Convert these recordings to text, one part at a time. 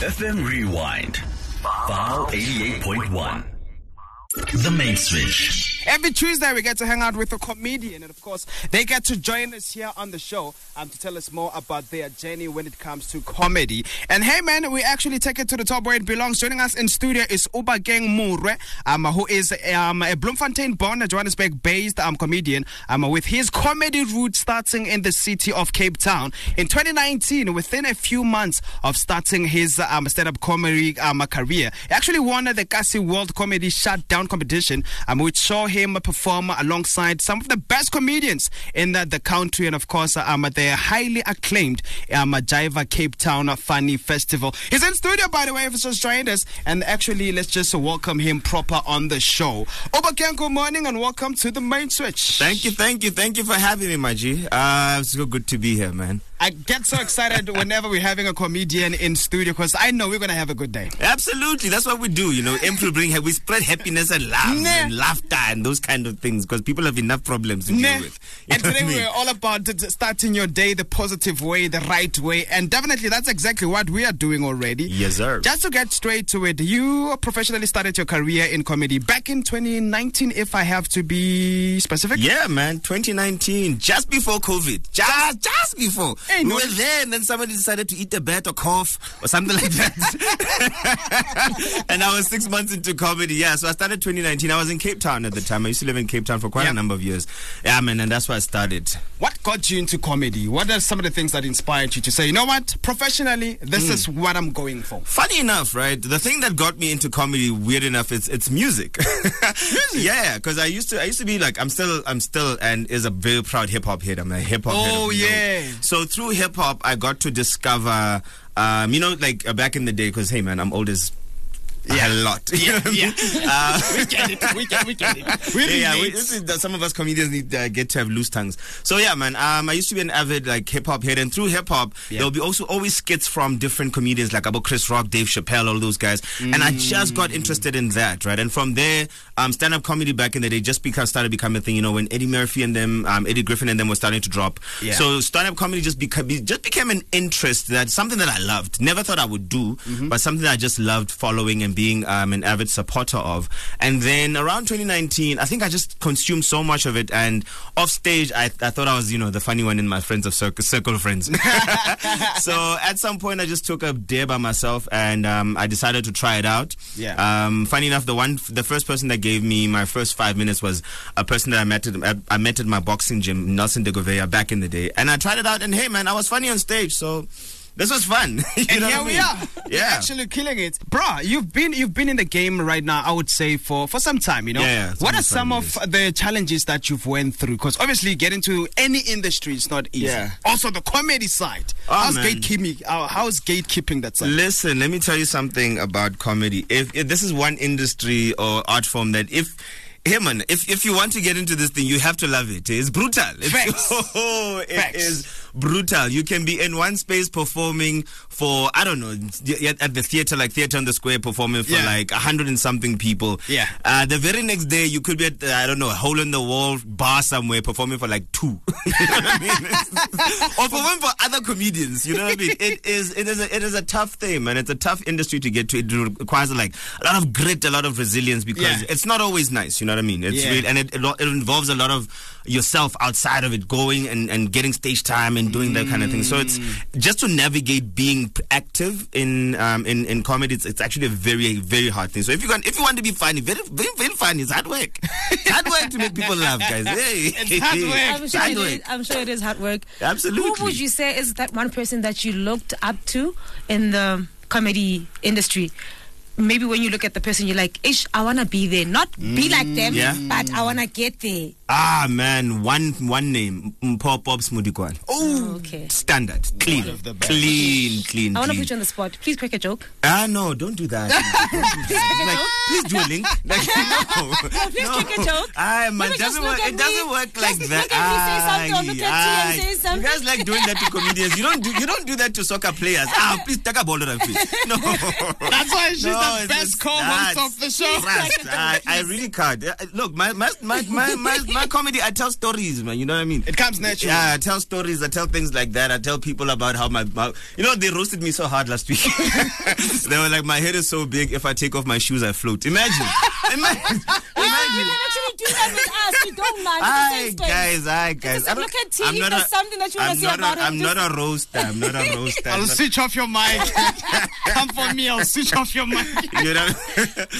FM Rewind. File 88.1. The main switch. Every Tuesday, we get to hang out with a comedian, and of course, they get to join us here on the show um, to tell us more about their journey when it comes to comedy. And hey, man, we actually take it to the top where it belongs. Joining us in studio is Obakeng Moroe, um, who is um, a Bloemfontein-born, Johannesburg-based um, comedian, um, with his comedy roots starting in the city of Cape Town. In 2019, within a few months of starting his um, stand-up comedy um, career, he actually won the Kasi World Comedy Shutdown competition, um, which saw him perform alongside some of the best comedians in the, the country, and of course, um, the highly acclaimed um, Cape Town Funny Festival. He's in studio, by the way, if he's just joined us, and actually, let's just welcome him proper on the show. Obakeng, good morning, and welcome to the main switch. Thank you, thank you, thank you for having me, my G. Uh, it's so good to be here, man. I get so excited whenever we're having a comedian in studio because I know we're going to have a good day. Absolutely, that's what we do. You know, to bring we spread happiness and love Nah. and laughter and those kind of things because people have enough problems to Nah. deal with. You And today I mean? we're all about starting your day the positive way, the right way, and definitely that's exactly what we are doing already. Yes, sir. Just to get straight to it, you professionally started your career in comedy back in 2019, if I have to be specific. Yeah, man. 2019, just before COVID, just just before Hey, we were there, and then somebody decided to eat a bat or cough or something like that. and I was six months into comedy. Yeah, so I started 2019. I was in Cape Town at the time. I used to live in Cape Town for quite Yeah. a number of years. Yeah, man, and that's where I started. What got you into comedy? What are some of the things that inspired you to say, you know what, professionally, this Hmm. is what I'm going for? Funny enough, right? The thing that got me into comedy, weird enough, it's it's music. yeah, because I used to I used to be like I'm still I'm still and is a very proud hip hop head. I'm a hip hop. head Oh, you know. yeah. So through hip hop, I got to discover, um, you know, like uh, back in the day, because hey man, I'm old as a lot. You know what I mean? Uh, we get it. We get, we get it. We yeah, yeah, we, some of us comedians need uh, get to have loose tongues. So yeah, man. Um, I used to be an avid like hip hop head, and through hip hop, Yeah. there'll be also always skits from different comedians like about Chris Rock, Dave Chappelle, all those guys. And I just got interested in that, right? And from there, um, stand up comedy back in the day just because started becoming a thing. You know, when Eddie Murphy and them, um, Eddie Griffin and them were starting to drop. Yeah. So stand up comedy just became just became an interest that something that I loved. Never thought I would do, but something I just loved following and being um, an avid supporter of. And then around 2019, I think I just consumed so much of it. And off stage, I, I thought I was, you know, the funny one in my friends of circle, circle of friends. so at some point, I just took a day by myself and um, I decided to try it out. Yeah. Um, funny enough, the one, the first person that gave me my first five minutes was a person that I met at, I met at my boxing gym, Nelson de Govea, back in the day. And I tried it out, and hey, man, I was funny on stage. So this was fun. You and know here I we mean? are. Yeah. actually killing it, bro. You've been you've been in the game right now. I would say for for some time. You know, Yeah, yeah, what are some of the challenges that you've went through? Because obviously, getting to any industry is not easy. Yeah. Also, the comedy side. Oh, how's man. gatekeeping? Uh, how's gatekeeping that side? Listen, let me tell you something about comedy. If, if this is one industry or art form that if Hey man, if if you want to get into this thing, you have to love it. It's brutal. It's, Facts. Oh, it Facts. is brutal. You can be in one space performing for I don't know at the theater, like theater on the square, performing for Yeah. like a hundred and something people. Yeah. Uh, the very next day, you could be at uh, I don't know a hole in the wall bar somewhere performing for like two. You know I mean? or performing for other comedians. You know what I mean? It is it is a, it is a tough thing, man. It's a tough industry to get to. It requires like a lot of grit, a lot of resilience because Yeah. it's not always nice. You know what I mean? It's Yeah. real, and it, it, it involves a lot of yourself outside of it, going and, and getting stage time and doing that kind of thing. So it's just to navigate being active in um, in in comedy. It's, it's actually a very very hard thing. So if you can, if you want to be funny, very very very funny, it's hard work. It's hard work to make people laugh, guys. Hey, It's hard work. I'm sure, hard it work. is, I'm sure it is hard work. Absolutely. Who would you say is that one person that you looked up to in the comedy industry? Maybe when you look at the person, you're like, Ish, I want to be there. Not be like them, Yeah. but I want to get there. Ah man, one one name, Mpho Popps Modikoane. Oh, okay. Standard, clean, of clean, clean. I want to put you on the spot. Please crack a joke. Ah no, don't do that. Don't do that. Like, please do a link. Like, no, please take a joke. Ah, man, it doesn't work. at It doesn't me. work Just like that. look at me, say something, or look at you and say something. You guys like doing that to comedians. You don't do. You don't do that to soccer players. Ah, please take a ball and fish. No, That's why she's No, the it's best just co-host of the show. Trust. I, I really can't. Uh, Look, my my my my my, my comedy, I tell stories, man. You know what I mean? It comes natural. Yeah, I tell stories. I tell things like that. I tell people about how my, my you know, they roasted me so hard last week. they were like, my head is so big. If I take off my shoes, I float. Imagine, imagine, You can actually do that with us. We don't mind. Hi guys, hi guys. Just I don't- look at T, I'm if not there's a- something that you wanna I'm say not about a, him, I'm just- not a roaster. I'm not a roaster. I'll switch off your mic. Come for me. I'll switch off your mic. you know?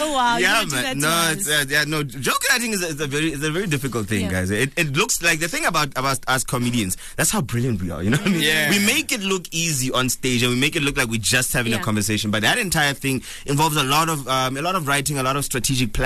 Oh, wow, you Yeah, do that man. to No, us. it's, uh, yeah, no. Joke writing is a, is a very, is a very difficult thing, Yeah. guys. It, it looks like the thing about about us comedians. That's how brilliant we are. You know what I mean? Yeah. We make it look easy on stage, and we make it look like we're just having a conversation. But that entire thing involves a lot of um, a lot of writing, a lot of strategic planning,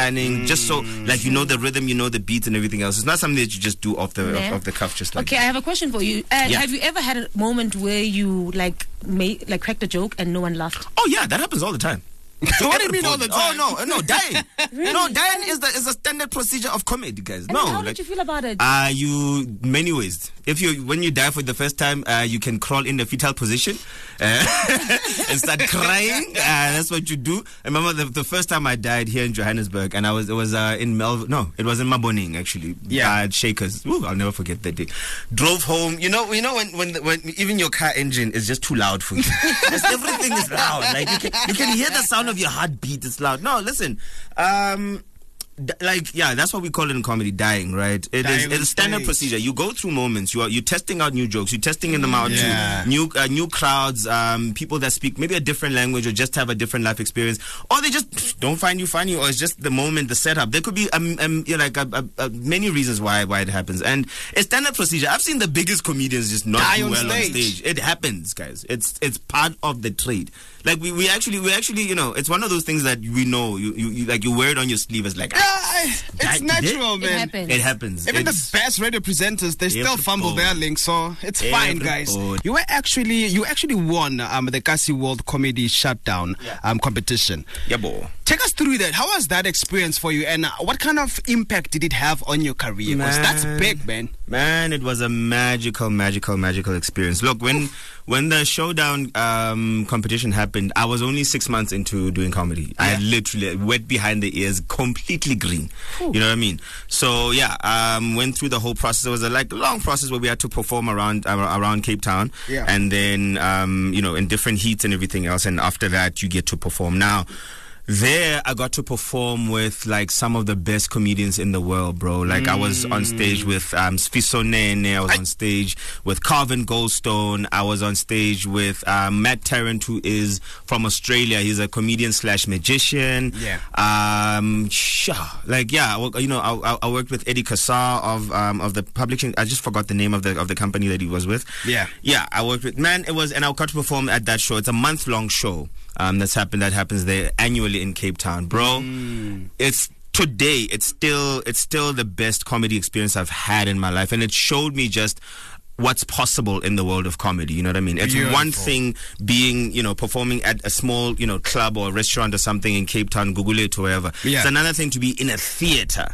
just so like you know the rhythm, you know the beats, and everything else. It's not something that you just do off the Yeah. off, off the cuff, just like. Okay, I have a question for you. Uh, Yeah. Have you ever had a moment where you like made like cracked a joke and no one laughed? Oh yeah, that happens all the time. What do you mean all the time? Oh no, no, dying. No, dying is the is a standard procedure of comedy, guys. And no, how like, did you feel about it? Uh, you many ways. If you when you die for the first time, uh, you can crawl in the fetal position uh, and start crying. Uh, that's what you do. I remember the, the first time I died here in Johannesburg, and I was it was uh, in Melv. No, it was in Maboneng actually. Yeah. uh, Shakers. Ooh, I'll never forget that day. Drove home. You know, you know when when when even your car engine is just too loud for you. Everything is loud. Like you can you can hear the sound of your heartbeat. is loud. No, listen. Um. D- like yeah, that's what we call it in comedy, dying, right? It is Dying it's a standard stage. procedure. You go through moments. You are you're testing out new jokes. You're testing them out Yeah. to new uh, new crowds, um, people that speak maybe a different language or just have a different life experience, or they just don't find you funny, or it's just the moment, the setup. There could be um, um you know, like many reasons why why it happens, and it's standard procedure. I've seen the biggest comedians just not Die do on well on stage. stage. It happens, guys. It's it's part of the trade. Like we, we actually we actually you know it's one of those things that we know you, you, you like you wear it on your sleeve as like Yeah, it's natural, it man. happened. it happens. Even It's- the best radio presenters, they still fumble their Everybody. links, so it's fine, guys. Everybody. You were actually you actually won um, the Kasi World Comedy Shutdown um, competition. yeah, boy. Take us through that. How was that experience for you, and uh, what kind of impact did it have on your career? 'Cause that's big, man. Man, it was a magical, magical, magical experience. Look, when when the showdown um, competition happened, I was only six months into doing comedy. I literally wet behind the ears, completely green. You know what I mean? So yeah, um, went through the whole process. It was a like long process where we had to perform around uh, around Cape Town, Yeah. and then um, you know in different heats and everything else. And after that, you get to perform now. There, I got to perform with like some of the best comedians in the world, bro. Like I was on stage with um, Sfiso Nene. I was on stage with Carvin Goldstone. I was on stage with um, Matt Tarrant, who is from Australia. He's a comedian slash magician. Yeah. Um, sure. Like yeah, you know, I, I- I worked with Eddie Kassar of um, of the publishing. I just forgot the name of the of the company that he was with. Yeah. Yeah, I worked with man. It was, and I got to perform at that show. It's a month long show. Um, that's happened. That happens there annually in Cape Town, bro. Mm. It's today. It's still it's still the best comedy experience I've had in my life, and it showed me just what's possible in the world of comedy. You know what I mean? It's one thing being, you know, performing at a small, you know, club or restaurant or something in Cape Town, Google it or wherever. Yeah. It's another thing to be in a theater.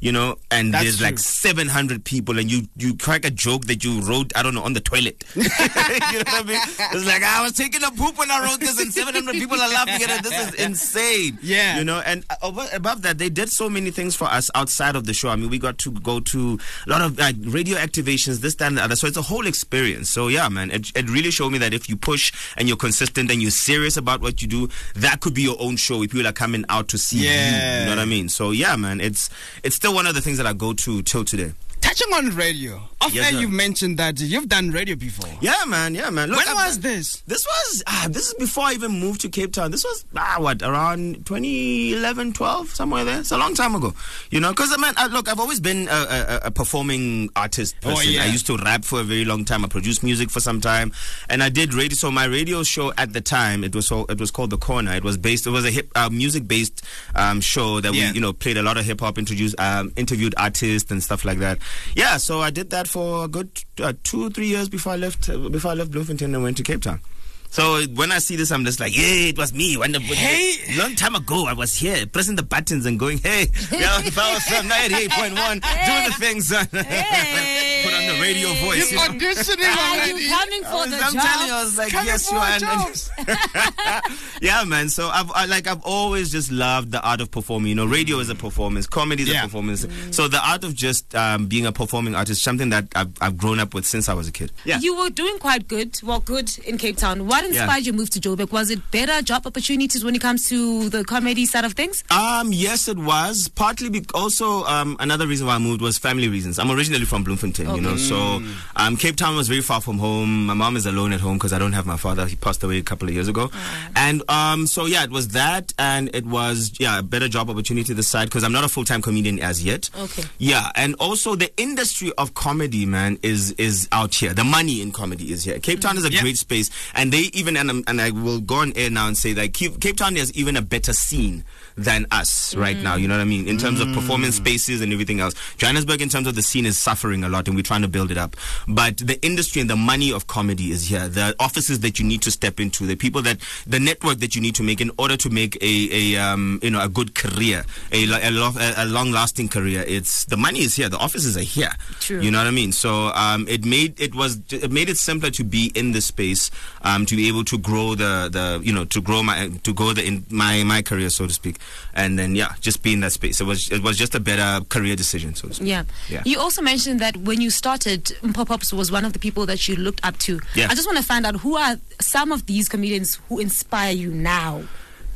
You know, and That's there's like 700 people, and you you crack a joke that you wrote, I don't know, on the toilet. you know what I mean? It's like I was taking a poop when I wrote this, and 700 people are laughing at it. This is insane. Yeah. you know, and uh, above that, they did so many things for us outside of the show. I mean, we got to go to a lot of like radio activations, this, that, and the other. So it's a whole experience. So yeah, man, it, it really showed me that if you push and you're consistent and you're serious about what you do, that could be your own show. If people are coming out to see you, you know what I mean. So yeah, man, it's it's still one of the things that I go to till today. Touching on radio, off Yes, air you've mentioned that you've done radio before. Yeah, man. Yeah, man. Look, when I've- was this? This was ah, this is before I even moved to Cape Town. This was ah, what around 2011, 12, somewhere there. It's a long time ago, you know. Because man, I, look, I've always been a, a, a performing artist. person. Oh, yeah. I used to rap for a very long time. I produced music for some time, and I did radio. So my radio show at the time it was so it was called The Corner. It was based. It was a hip uh, music based um, show that Yeah. we you know played a lot of hip hop, introduced um, interviewed artists and stuff like that. Yeah, so I did that for a good uh, two three years before I left uh, before I left Bloemfontein and went to Cape Town. So when I see this, I'm just like, hey, it was me. When the, Hey. long time ago, I was here pressing the buttons and going, hey, yeah, if Power FM 98.1, doing the things. Hey. Put on the radio voice. He's you know? auditioning Are already. you coming for the I'm job? telling you, I was like, Coming yes, you are. jobs. yeah, man. So I've I, like I've always just loved the art of performing. You know, radio is a performance, comedy is Yeah. a performance. So the art of just um, being a performing artist, something that I've, I've grown up with since I was a kid. Yeah. You were doing quite good, well, good in Cape Town. What inspired your move to Joburg? Was it better job opportunities when it comes to the comedy side of things? Um, yes, it was partly. Be- also, um, another reason why I moved was family reasons. I'm originally from Bloemfontein, you know, so um, Cape Town was very far from home. My mom is alone at home because I don't have my father. He passed away a couple of years ago, and um, so yeah, it was that, and it was yeah, a better job opportunity this side because I'm not a full time comedian as yet. Okay. Yeah, and also the industry of comedy, man, is is out here. The money in comedy is here. Cape Town is a Yeah. great space, and they even and, and I will go on air now and say that Cape, Cape Town has even a better scene than us right now. You know what I mean? In terms of performance spaces and everything else, Johannesburg, in terms of the scene, is suffering a lot, and we're trying to build it up. But the industry and the money of comedy is here. The offices that you need to step into, the people that, the network that you need to make in order to make a, a um, you know, a good career, a, a, a long lasting career. It's the money is here. The offices are here. True. You know what I mean? So um, it made it was it made it simpler to be in this space, um, to be able to grow the the you know to grow my to grow the in my my career so to speak, and then yeah, just be in that space. It was it was just a better career decision so. Yeah. Yeah. You also mentioned that when you started, Popps was one of the people that you looked up to. Yeah. I just want to find out who are some of these comedians who inspire you now.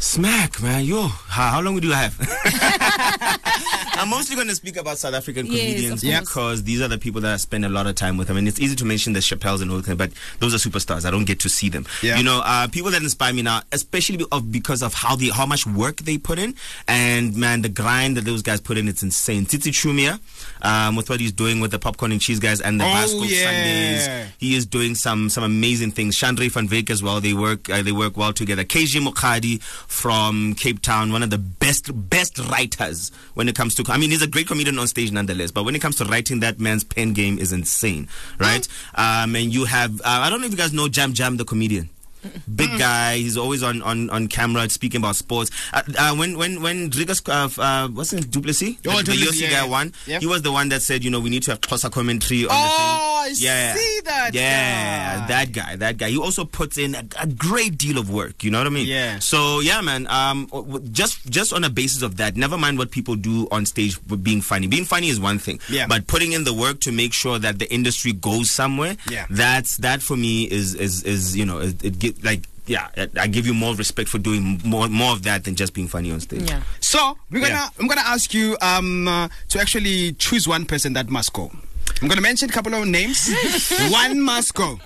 Smack, man. Yo, how, how long do you have? I'm mostly going to speak about South African comedians of course. because these are the people that I spend a lot of time with. I mean, it's easy to mention the Chappelles and all that, but those are superstars. I don't get to see them. Yeah. You know, uh, people that inspire me now, especially of because of how the how much work they put in, and man, the grind that those guys put in, it's insane. Tsitsi Chiumya, um, with what he's doing with the popcorn and cheese guys and the Oh, Bicycle yeah. Sundays, he is doing some some amazing things. Chandra van Veek as well. They work uh, they work well together. KG Mukhadi from Cape Town, one of the best best writers when it comes to. I mean, he's a great comedian on stage nonetheless. But when it comes to writing, that man's pen game is insane, right? Um, and you have uh, I don't know if you guys know Jam Jam the comedian. Big guy, he's always on, on, on camera speaking about sports. Uh, uh, when when when Dricus, uh, uh, what's his Duplessis, Oh, the, Duplessis, UFC yeah, guy yeah. won. Yeah. He was the one that said, you know, we need to have closer commentary on Oh, the I yeah, see that Yeah, guy. that guy, that guy. He also puts in a, a great deal of work. You know what I mean? Yeah. So yeah, man. Um, just just on a basis of that, never mind what people do on stage with being funny. Being funny is one thing. Yeah. But putting in the work to make sure that the industry goes somewhere. Yeah. That's that for me is is is you know it, it like. Yeah, I- give you more respect for doing more more of that than just being funny on stage. Yeah. So we're gonna Yeah. I'm gonna ask you um uh, to actually choose one person that must go. I'm gonna mention a couple of names. one must go.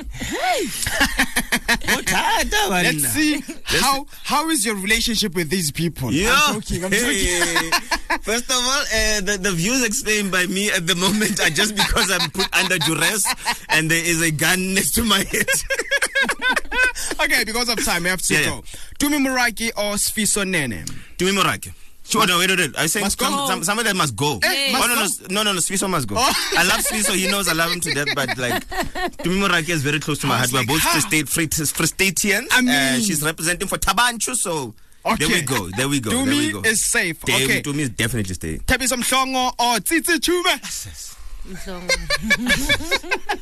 Let's see how how is your relationship with these people. Yeah. I'm joking. I'm joking. First of all, uh, the, the views explained by me at the moment are just because I'm put under duress and there is a gun next to my head. okay, because of time, I have to Yeah, go. Tumi Morake or Sfiso Nene? Tumi Morake. Sure, no, wait, wait, wait. I saying Must some, some, somebody that must go. Eh, oh, must no, no, go? no, no, no, Sfiso must go. Oh. I love Sfiso. He knows I love him to death, but like, Tumi Morake is very close to my heart. was We're both. Free State, Free, Free Stateians. I uh, mean- she's representing for Thaba Nchu, so there we go. There we go. there we go. Tumi is safe. Okay. Tumi is definitely staying. Thabiso Mhlongo or Tsitsi Chiumya?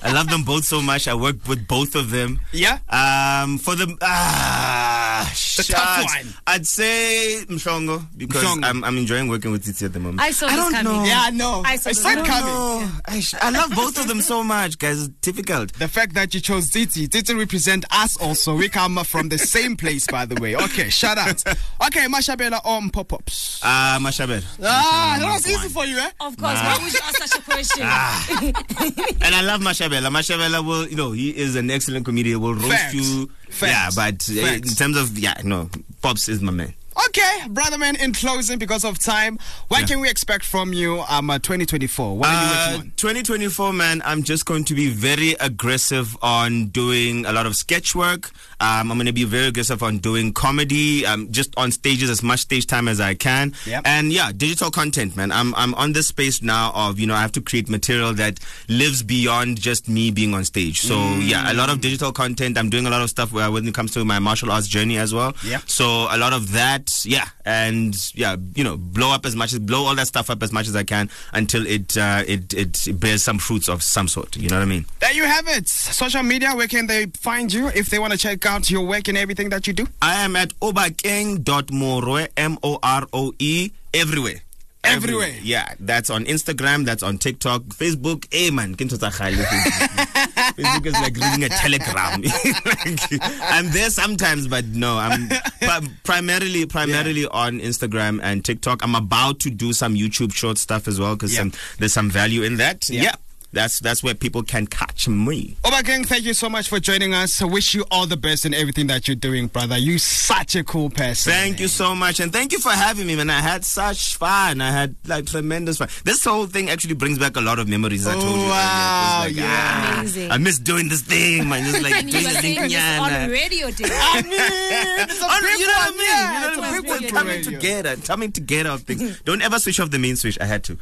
I love them both so much. I work with both of them. Yeah? Um, for the ah, The tough one. I'd say Mshongo because Mshongo. I'm I'm enjoying working with Titi at the moment. I saw I don't coming. know. Yeah, I know. I saw I saw it coming. No, I, sh- I love both of them so much, guys. It's difficult. The fact that you chose Titi, Titi represent us also. We come from the same place, by the way. Okay, shout out. Okay, Mashabela on Popps. Ah, Mashabel. Ah, that was easy for you, eh? Of course, why would you ask such a question? And I love Mashabela. Mashabela will, you know, he is an excellent comedian. Will roast Facts. you. Facts. Yeah, but uh, in terms of yeah, no, Popps is my man. Okay, brother man, in closing, because of time, what Yeah. can we expect from you um, uh, 2024? What are you Uh, working on? 2024, man, I'm just going to be very aggressive on doing a lot of sketch work. Um, I'm going to be very aggressive on doing comedy, um, just on stages as much stage time as I can. Yep. And yeah, digital content, man. I'm, I'm on this space now of, you know, I have to create material that lives beyond just me being on stage. So yeah, a lot of digital content. I'm doing a lot of stuff where when it comes to my martial arts journey as well. Yeah. So a lot of that, yeah, and yeah, you know, blow up as much as blow all that stuff up as much as I can until it uh, it it bears some fruits of some sort. You know what I mean? There you have it. Social media, where can they find you if they want to check out your work and everything that you do? I am at obakeng.moroe M O R O E everywhere. Everywhere. Yeah, that's on Instagram, that's on TikTok, Facebook. Hey man, ke ntho tsa kgale, Facebook is like reading a telegram. Like, I'm there sometimes, but no, I'm pri- primarily primarily on Instagram and TikTok. I'm about to do some YouTube short stuff as well because Yeah. there's some value in that. Yeah. Yeah. That's that's where people can catch me. Obakeng, thank you so much for joining us. I wish you all the best in everything that you're doing, brother. You such a cool person. Thank you so much, and thank you for having me, man. I had such fun. I had like tremendous fun. This whole thing actually brings back a lot of memories. I told you. Wow, like, yeah. ah, Amazing. I miss doing this thing, man. Just like doing were the saying thing, yeah, on radio day. I mean, it's a On- you know what I mean? yeah, you know what a I mean? We're coming radio. together, coming together of things. Don't ever switch off the main switch. I had to.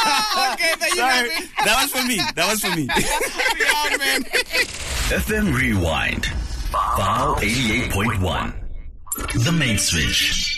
okay, there you Sorry, that was for me. That was for me. Yeah, man. FM Rewind. File 88.1. The main switch.